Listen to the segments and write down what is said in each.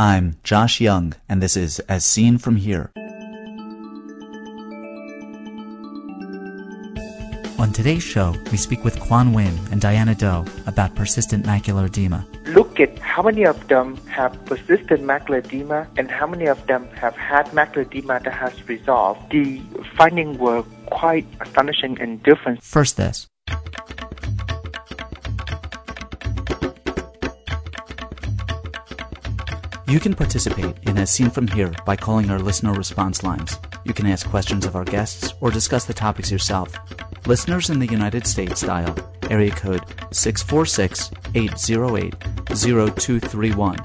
I'm Josh Young, and this is As Seen From Here. On today's show, we speak with Quan Nguyen and Diana Do about persistent macular edema. Look at how many of them have persistent macular edema and how many of them have had macular edema that has resolved. The findings were quite astonishing and different. First, this. You can participate in As Seen From Here by calling our listener response lines. You can ask questions of our guests or discuss the topics yourself. Listeners in the United States dial area code 646 808 0231.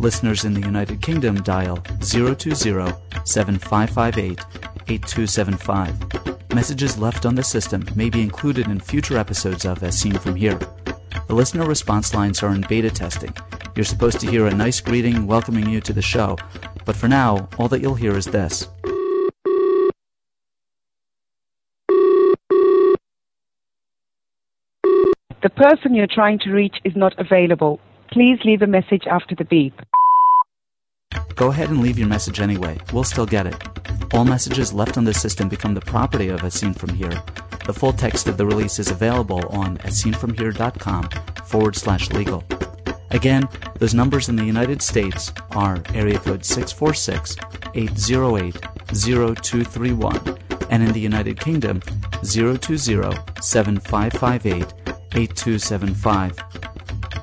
Listeners in the United Kingdom dial 020 7558 8275. Messages left on the system may be included in future episodes of As Seen From Here. The listener response lines are in beta testing. You're supposed to hear a nice greeting welcoming you to the show, but for now, all that you'll hear is this. The person you're trying to reach is not available. Please leave a message after the beep. Go ahead and leave your message anyway. We'll still get it. All messages left on the system become the property of As Seen From Here. The full text of the release is available on asseenfromhere.com forward slash legal. Again, those numbers in the United States are area code 646 808 0231 and in the United Kingdom 020 7558 8275.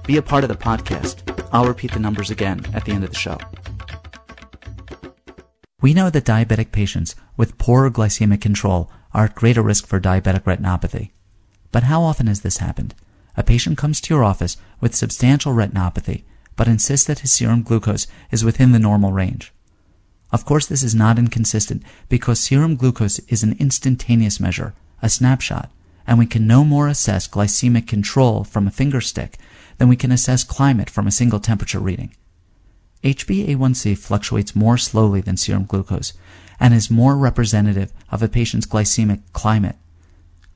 Be a part of the podcast. I'll repeat the numbers again at the end of the show. We know that diabetic patients with poor glycemic control are at greater risk for diabetic retinopathy. But how often has this happened? A patient comes to your office with substantial retinopathy, but insists that his serum glucose is within the normal range. Of course, this is not inconsistent because serum glucose is an instantaneous measure, a snapshot, and we can no more assess glycemic control from a finger stick than we can assess climate from a single temperature reading. HbA1c fluctuates more slowly than serum glucose and is more representative of a patient's glycemic climate.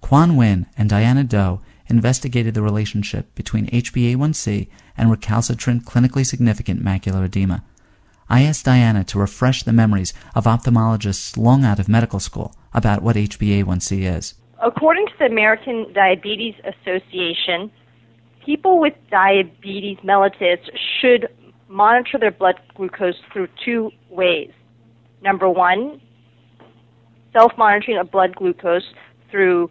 Quan Nguyen and Diana Do investigated the relationship between HbA1c and recalcitrant clinically significant macular edema. I asked Diana to refresh the memories of ophthalmologists long out of medical school about what HbA1c is. According to the American Diabetes Association, people with diabetes mellitus should monitor their blood glucose through two ways. Number one, self monitoring of blood glucose through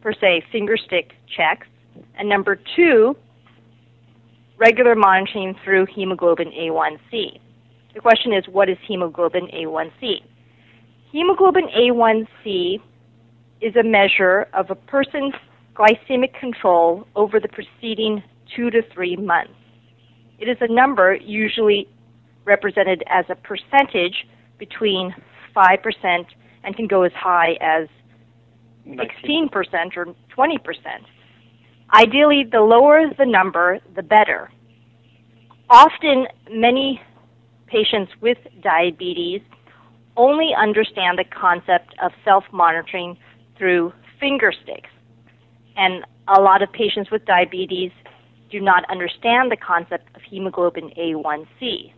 per se finger stick checks. And number two, regular monitoring through hemoglobin A1C. The question is, what is hemoglobin A1C? Hemoglobin A1C is a measure of a person's glycemic control over the preceding two to three months. It is a number usually represented as a percentage between 5% and can go as high as 16% or 20%. Ideally, the lower the number, the better. Often, many patients with diabetes only understand the concept of self monitoring through finger sticks. And a lot of patients with diabetes do not understand the concept of hemoglobin A1C.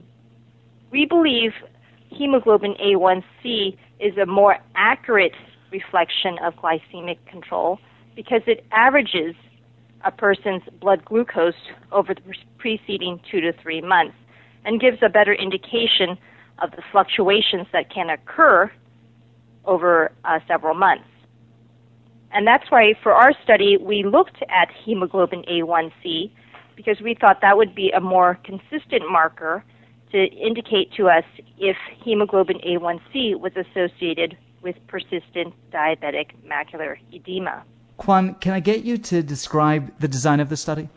We believe hemoglobin A1C is a more accurate reflection of glycemic control because it averages a person's blood glucose over the preceding two to three months and gives a better indication of the fluctuations that can occur over uh, several months. And that's why for our study, we looked at hemoglobin A1C because we thought that would be a more consistent marker to indicate to us if hemoglobin A1C was associated with persistent diabetic macular edema. Quan, can I get you to describe the design of the study?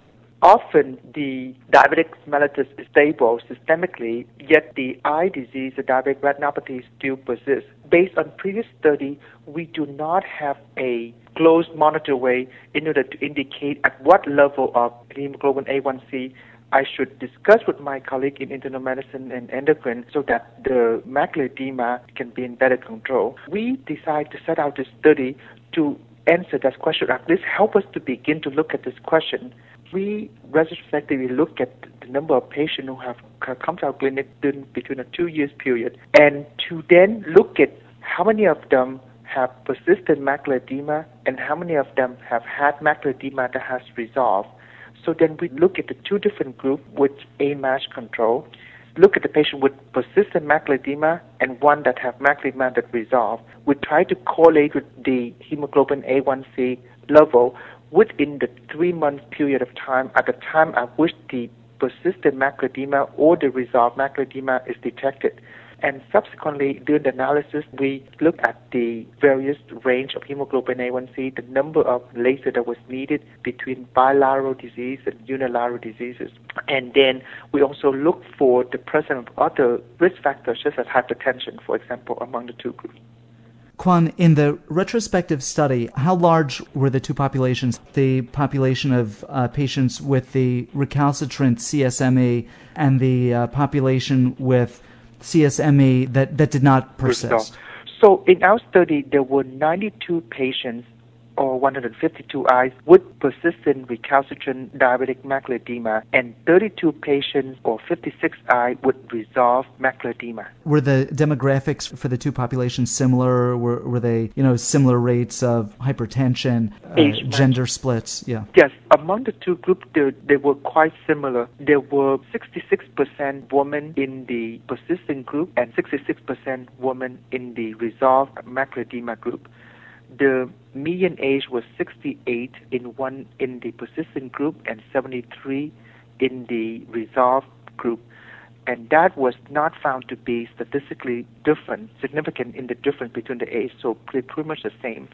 Often the diabetic mellitus is stable systemically, yet the eye disease, the diabetic retinopathy, still persists. Based on previous study, we do not have a closed monitor way in order to indicate at what level of hemoglobin A1C I should discuss with my colleague in internal medicine and endocrine so that the macular edema can be in better control. We decided to set out this study to answer that question, at least help us to begin to look at this question. we retrospectively look at the number of patients who have come to our clinic between a two years period, and to then look at how many of them have persistent macular edema and how many of them have had macular edema that has resolved. So then we look at the two different groups with a control, look at the patient with persistent macular edema and one that have macular edema that resolve. We try to correlate with the hemoglobin A1C level within the three month period of time at the time at which the persistent macular edema or the resolved macular edema is detected. And subsequently, during the analysis, we looked at the various range of hemoglobin A1C, the number of laser that was needed between bilateral disease and unilateral diseases. And then we also looked for the presence of other risk factors, such as hypertension, for example, among the two groups. Quan, in the retrospective study, how large were the two populations? The population of uh, patients with the recalcitrant CSME and the uh, population with CSME that, that did not persist? So in our study, there were 92 patients or 152 eyes with persistent recalcitrant diabetic macular edema and 32 patients or 56 eyes with resolved macular edema. Were the demographics for the two populations similar? Were, were they, you know, similar rates of hypertension, uh, gender splits? Yeah. Yes, among the two groups, they, they were quite similar. There were 66% women in the persistent group and 66% women in the resolved macular edema group the median age was 68 in one in the persistent group and 73 in the resolved group. And that was not found to be statistically different significant in the difference between the age. So pretty much the same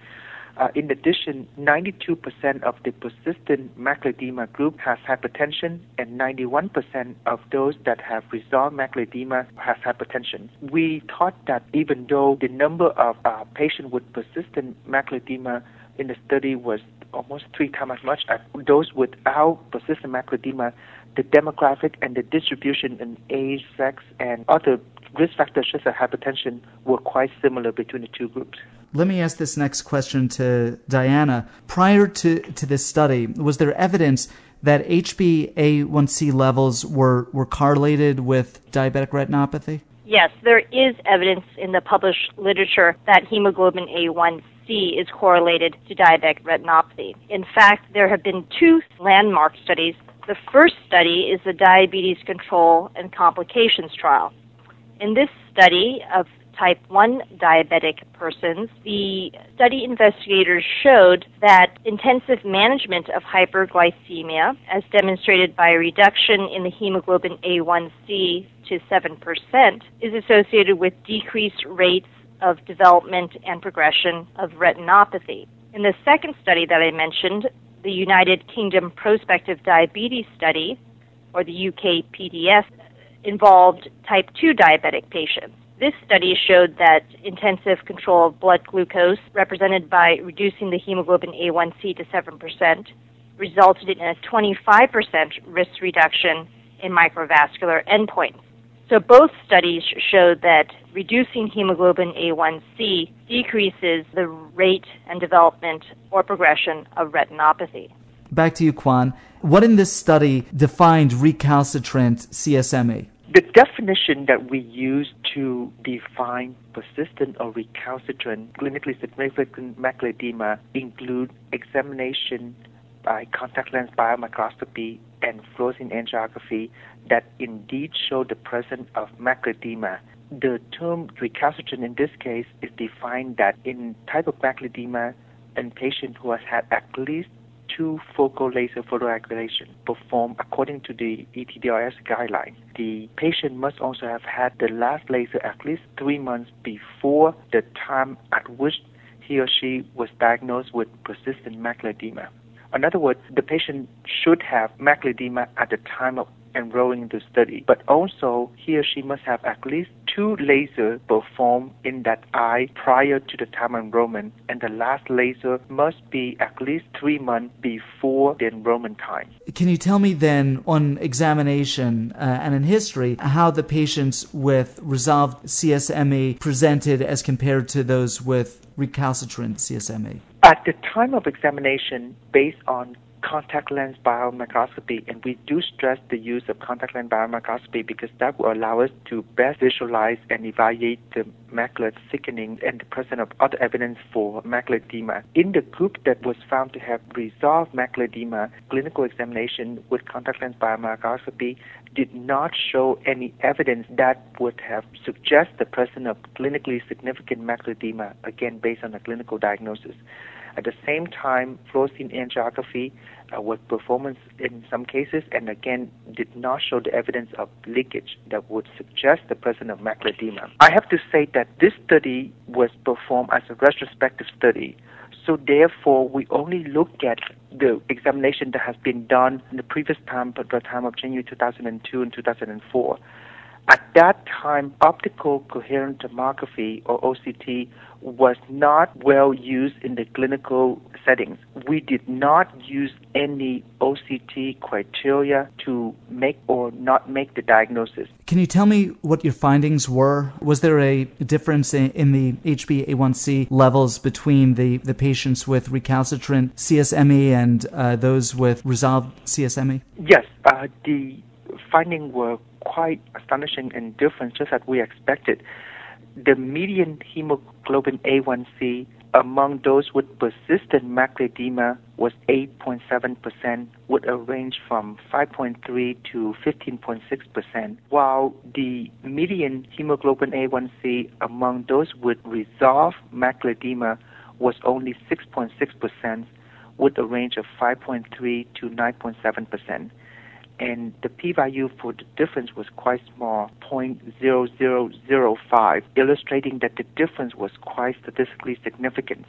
uh, in addition, 92% of the persistent macular edema group has hypertension, and 91% of those that have resolved macular edema has hypertension. We thought that even though the number of uh, patients with persistent macular edema in the study was almost three times as much as those without persistent macular edema, the demographic and the distribution in age, sex, and other risk factors such as hypertension were quite similar between the two groups. Let me ask this next question to Diana. Prior to, to this study, was there evidence that HbA1c levels were, were correlated with diabetic retinopathy? Yes, there is evidence in the published literature that hemoglobin A1c is correlated to diabetic retinopathy. In fact, there have been two landmark studies. The first study is the Diabetes Control and Complications Trial. In this study of type 1 diabetic persons, the study investigators showed that intensive management of hyperglycemia, as demonstrated by a reduction in the hemoglobin A1C to 7%, is associated with decreased rates of development and progression of retinopathy. In the second study that I mentioned, the United Kingdom Prospective Diabetes Study, or the UKPDS, involved type 2 diabetic patients. This study showed that intensive control of blood glucose, represented by reducing the hemoglobin A1C to 7%, resulted in a 25% risk reduction in microvascular endpoints. So both studies showed that reducing hemoglobin A1C decreases the rate and development or progression of retinopathy. Back to you, Quan. What in this study defined recalcitrant CSME? The definition that we use to define persistent or recalcitrant clinically significant macular edema include examination by contact lens biomicroscopy and fluorescein angiography that indeed show the presence of macular edema. The term recalcitrant in this case is defined that in type of macular edema, a patient who has had at least two focal laser photocoagulation performed according to the ETDRS guideline. The patient must also have had the last laser at least three months before the time at which he or she was diagnosed with persistent macular edema. In other words, the patient should have macular edema at the time of enrolling in the study, but also he or she must have at least two lasers performed in that eye prior to the time of enrollment, and the last laser must be at least three months before the enrollment time. Can you tell me then, on examination uh, and in history, how the patients with resolved CSME presented as compared to those with recalcitrant CSME? At the time of examination, based on contact lens biomicroscopy, and we do stress the use of contact lens biomicroscopy because that will allow us to best visualize and evaluate the macular thickening and the presence of other evidence for macular edema. In the group that was found to have resolved macular edema, clinical examination with contact lens biomicroscopy did not show any evidence that would have suggest the presence of clinically significant macular edema, again based on a clinical diagnosis. At the same time, fluorescein angiography uh, was performed in some cases and again did not show the evidence of leakage that would suggest the presence of macular edema. I have to say that this study was performed as a retrospective study. So therefore, we only look at the examination that has been done in the previous time, but the time of January 2002 and 2004. At that time, optical coherent tomography or OCT was not well used in the clinical settings. We did not use any OCT criteria to make or not make the diagnosis. Can you tell me what your findings were? Was there a difference in, in the HbA1c levels between the, the patients with recalcitrant CSME and uh, those with resolved CSME? Yes, uh, the finding were quite astonishing and different, just as we expected. The median hemoglobin A1C among those with persistent macular edema was 8.7%, with a range from 5.3 to 15.6%, while the median hemoglobin A1C among those with resolved macular edema was only 6.6%, with a range of 5.3 to 9.7% and the p-value for the difference was quite small, 0.0005, illustrating that the difference was quite statistically significant.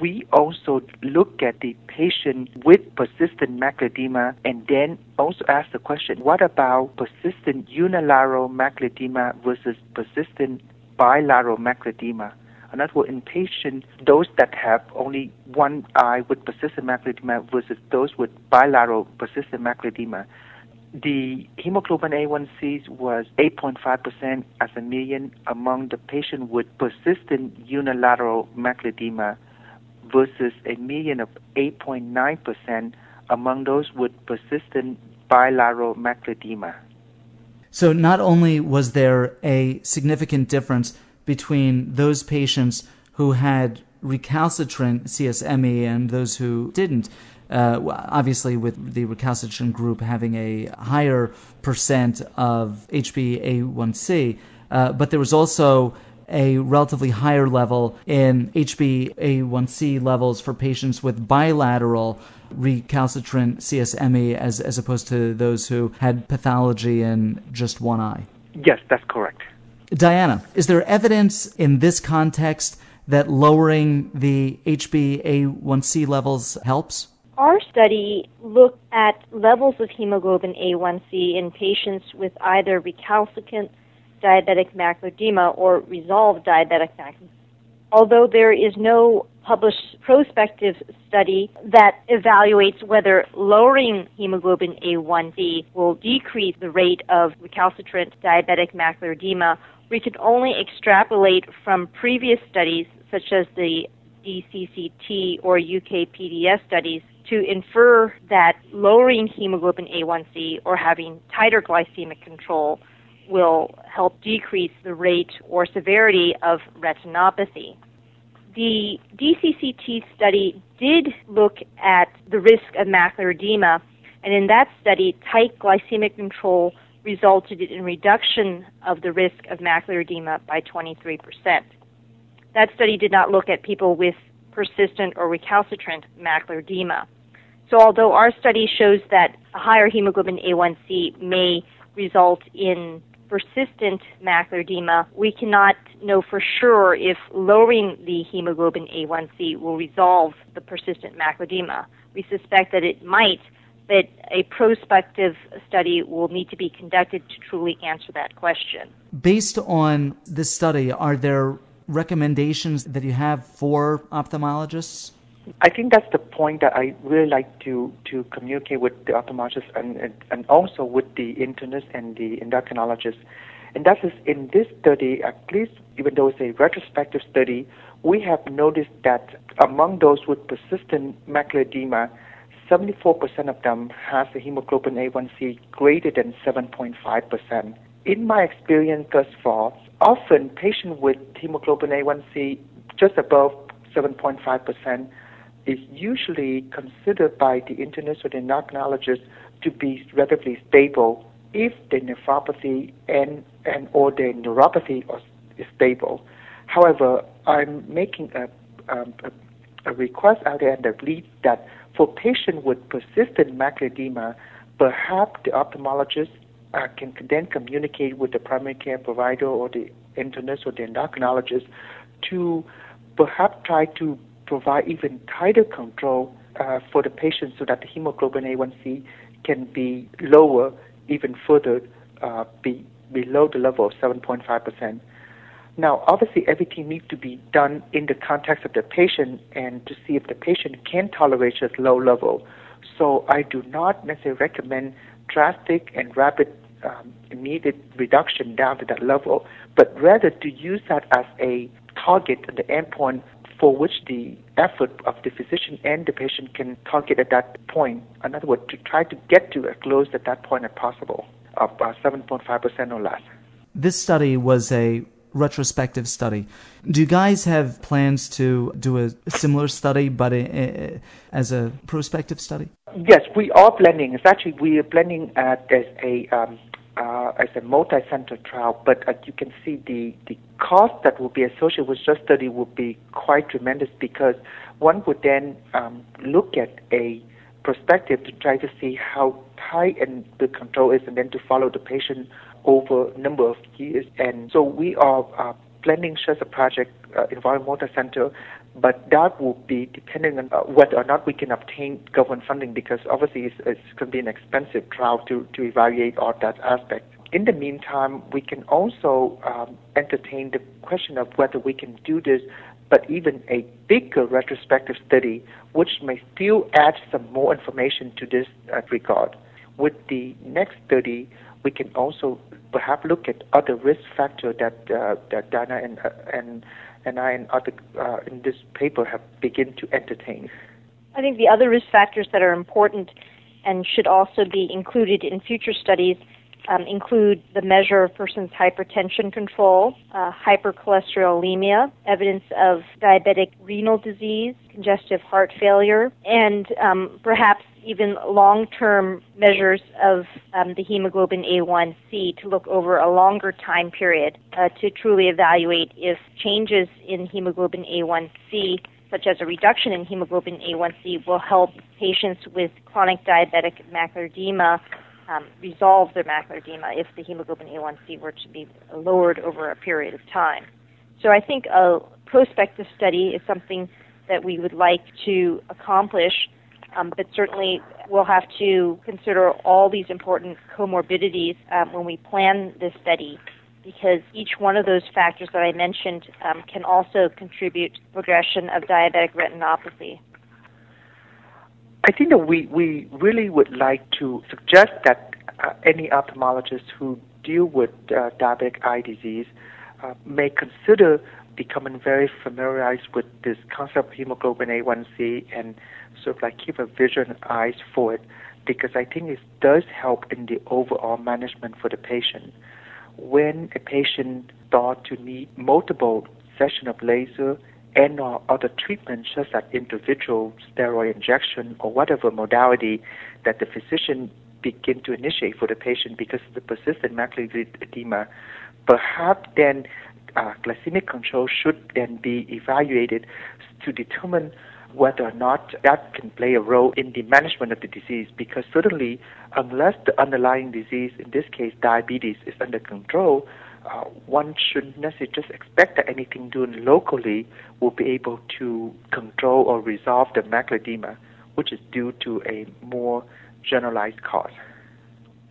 We also look at the patient with persistent macular edema and then also ask the question, what about persistent unilateral macular edema versus persistent bilateral macular edema? In other in patients, those that have only one eye with persistent macular edema versus those with bilateral persistent macular edema, the hemoglobin A1C was 8.5% as a median among the patient with persistent unilateral macular versus a median of 8.9% among those with persistent bilateral macular. So, not only was there a significant difference between those patients who had recalcitrant CSME and those who didn't, uh, obviously with the recalcitrant group having a higher percent of HbA1c, uh, but there was also a relatively higher level in HbA1c levels for patients with bilateral recalcitrant CSME as, as opposed to those who had pathology in just one eye. Yes, that's correct. Diana, is there evidence in this context that lowering the HbA1c levels helps? Our study looked at levels of hemoglobin A1C in patients with either recalcitrant diabetic macular or resolved diabetic macular Although there is no published prospective study that evaluates whether lowering hemoglobin A1C will decrease the rate of recalcitrant diabetic macular edema, we can only extrapolate from previous studies such as the DCCT or UKPDS studies to infer that lowering hemoglobin A1C or having tighter glycemic control will help decrease the rate or severity of retinopathy. The DCCT study did look at the risk of macular edema, and in that study, tight glycemic control resulted in reduction of the risk of macular edema by 23%. That study did not look at people with persistent or recalcitrant macular edema. So, although our study shows that a higher hemoglobin A1C may result in persistent macular edema, we cannot know for sure if lowering the hemoglobin A1C will resolve the persistent macular edema. We suspect that it might, but a prospective study will need to be conducted to truly answer that question. Based on this study, are there recommendations that you have for ophthalmologists? I think that's the point that I really like to, to communicate with the ophthalmologists and, and, and also with the internists and the endocrinologists. And that is in this study, at least even though it's a retrospective study, we have noticed that among those with persistent macular edema, 74% of them has a hemoglobin A1C greater than 7.5%. In my experience thus far, often patients with hemoglobin A1C just above 7.5% is usually considered by the internist or the endocrinologist to be relatively stable if the nephropathy and, and or the neuropathy is stable. However, I'm making a, um, a, a request out there and I believe that for patients with persistent macular edema, perhaps the ophthalmologist uh, can then communicate with the primary care provider or the internist or the endocrinologist to perhaps try to provide even tighter control uh, for the patient so that the hemoglobin A1C can be lower even further uh, be below the level of 7.5%. Now, obviously, everything needs to be done in the context of the patient and to see if the patient can tolerate this low level. So, I do not necessarily recommend drastic and rapid um, immediate reduction down to that level, but rather to use that as a target the endpoint for which the effort of the physician and the patient can target at that point. In other words, to try to get to as close at that point as possible of uh, 7.5% or less. This study was a retrospective study. Do you guys have plans to do a similar study, but a, a, as a prospective study? Yes, we are planning. It's actually we are planning at as a um, uh, as a multi-center trial, but as you can see, the, the cost that will be associated with such study will be quite tremendous because one would then um, look at a perspective to try to see how tight and the control is, and then to follow the patient over a number of years. And so we are uh, planning such a project uh, involving multi-center but that will be depending on uh, whether or not we can obtain government funding because obviously it's, it's going to be an expensive trial to, to evaluate all that aspect. In the meantime, we can also um, entertain the question of whether we can do this, but even a bigger retrospective study, which may still add some more information to this uh, regard. With the next study, we can also perhaps look at other risk factors that uh, that Dana and uh, and and I and other uh, in this paper have begun to entertain. I think the other risk factors that are important and should also be included in future studies um, include the measure of person's hypertension control, uh, hypercholesterolemia, evidence of diabetic renal disease, congestive heart failure, and um, perhaps even long-term measures of um, the hemoglobin A1C to look over a longer time period uh, to truly evaluate if changes in hemoglobin A1C, such as a reduction in hemoglobin A1C, will help patients with chronic diabetic macular edema um, resolve their macular edema if the hemoglobin A1C were to be lowered over a period of time. So I think a prospective study is something that we would like to accomplish um, but certainly we'll have to consider all these important comorbidities um, when we plan this study because each one of those factors that I mentioned um, can also contribute to progression of diabetic retinopathy. I think that we, we really would like to suggest that uh, any ophthalmologist who deal with uh, diabetic eye disease uh, may consider becoming very familiarized with this concept of hemoglobin A1C and sort of like keep a vision eyes for it because I think it does help in the overall management for the patient. When a patient thought to need multiple session of laser and or other treatments such as individual steroid injection or whatever modality that the physician begin to initiate for the patient because of the persistent macular edema, perhaps then uh, glycemic control should then be evaluated to determine whether or not that can play a role in the management of the disease because certainly unless the underlying disease, in this case diabetes, is under control, uh, one shouldn't necessarily just expect that anything done locally will be able to control or resolve the macular which is due to a more generalized cause.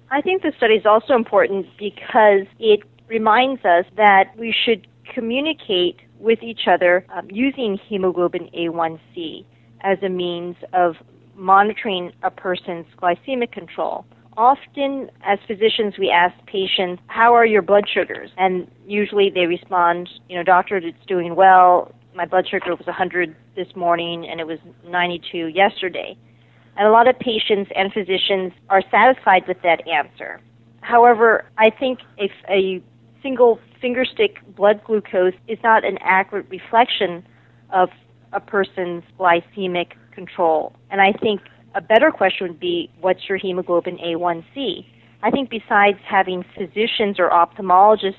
I think the study is also important because it reminds us that we should communicate with each other um, using hemoglobin A1C as a means of monitoring a person's glycemic control. Often, as physicians, we ask patients, How are your blood sugars? And usually they respond, You know, doctor, it's doing well. My blood sugar was 100 this morning and it was 92 yesterday. And a lot of patients and physicians are satisfied with that answer. However, I think if a single finger stick blood glucose is not an accurate reflection of a person's glycemic control. And I think a better question would be what's your hemoglobin A1C? I think besides having physicians or ophthalmologists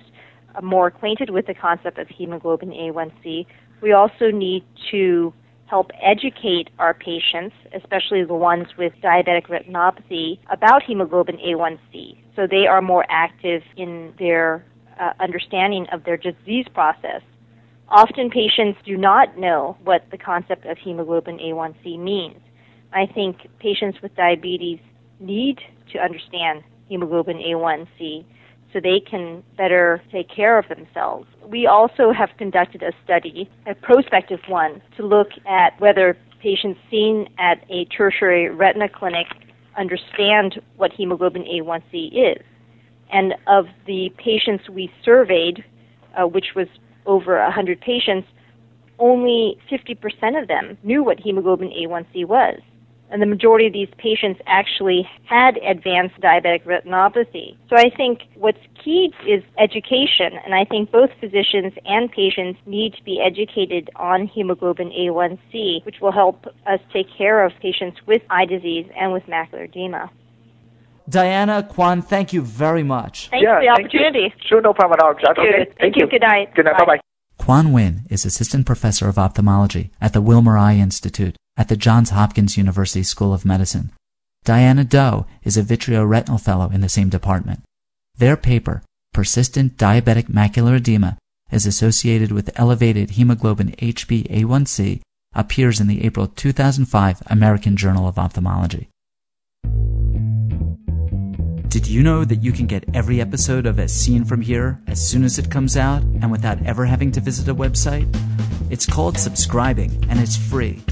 more acquainted with the concept of hemoglobin A1C, we also need to help educate our patients, especially the ones with diabetic retinopathy, about hemoglobin A1C so they are more active in their uh, understanding of their disease process. Often patients do not know what the concept of hemoglobin A1C means. I think patients with diabetes need to understand hemoglobin A1C so they can better take care of themselves. We also have conducted a study, a prospective one, to look at whether patients seen at a tertiary retina clinic understand what hemoglobin A1C is. And of the patients we surveyed, uh, which was over 100 patients, only 50% of them knew what hemoglobin A1C was and the majority of these patients actually had advanced diabetic retinopathy. So I think what's key is education, and I think both physicians and patients need to be educated on hemoglobin A1C, which will help us take care of patients with eye disease and with macular edema. Diana Quan, thank you very much. Thanks yeah, for the opportunity. Sure, no problem at all, Thank, okay. thank, thank you. you. Good night. Good night. Bye bye. Quan Nguyen is Assistant Professor of Ophthalmology at the Wilmer Eye Institute at the Johns Hopkins University School of Medicine. Diana Do is a vitreoretinal fellow in the same department. Their paper, Persistent Diabetic Macular Edema, is associated with elevated hemoglobin HbA1c, appears in the April 2005 American Journal of Ophthalmology. Did you know that you can get every episode of As Seen From Here as soon as it comes out and without ever having to visit a website? It's called subscribing and it's free.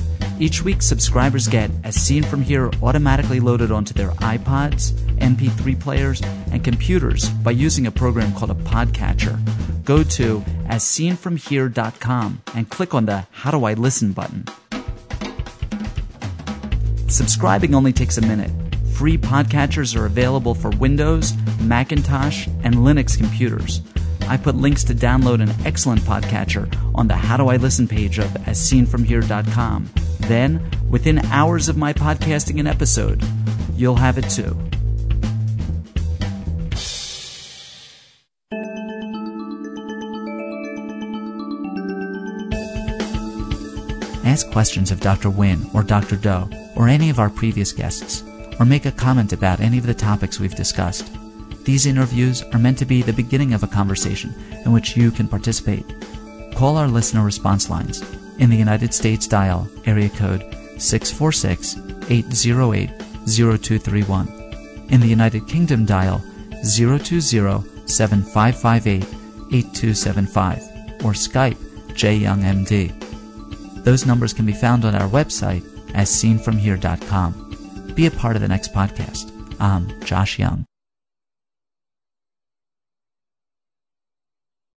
Each week, subscribers get As Seen From Here automatically loaded onto their iPods, MP3 players, and computers by using a program called a podcatcher. Go to asseenfromhere.com and click on the How Do I Listen button. Subscribing only takes a minute. Free podcatchers are available for Windows, Macintosh, and Linux computers. I put links to download an excellent podcatcher on the How Do I Listen page of asseenfromhere.com. Then, within hours of my podcasting an episode, you'll have it too. Ask questions of Dr. Nguyen or Dr. Do or any of our previous guests, or make a comment about any of the topics we've discussed. These interviews are meant to be the beginning of a conversation in which you can participate. Call our listener response lines. In the United States, dial area code 646 808 0231. In the United Kingdom, dial 020 7558 8275 or Skype jyoungmd. Those numbers can be found on our website as seenfromhere.com. Be a part of the next podcast. I'm Josh Young.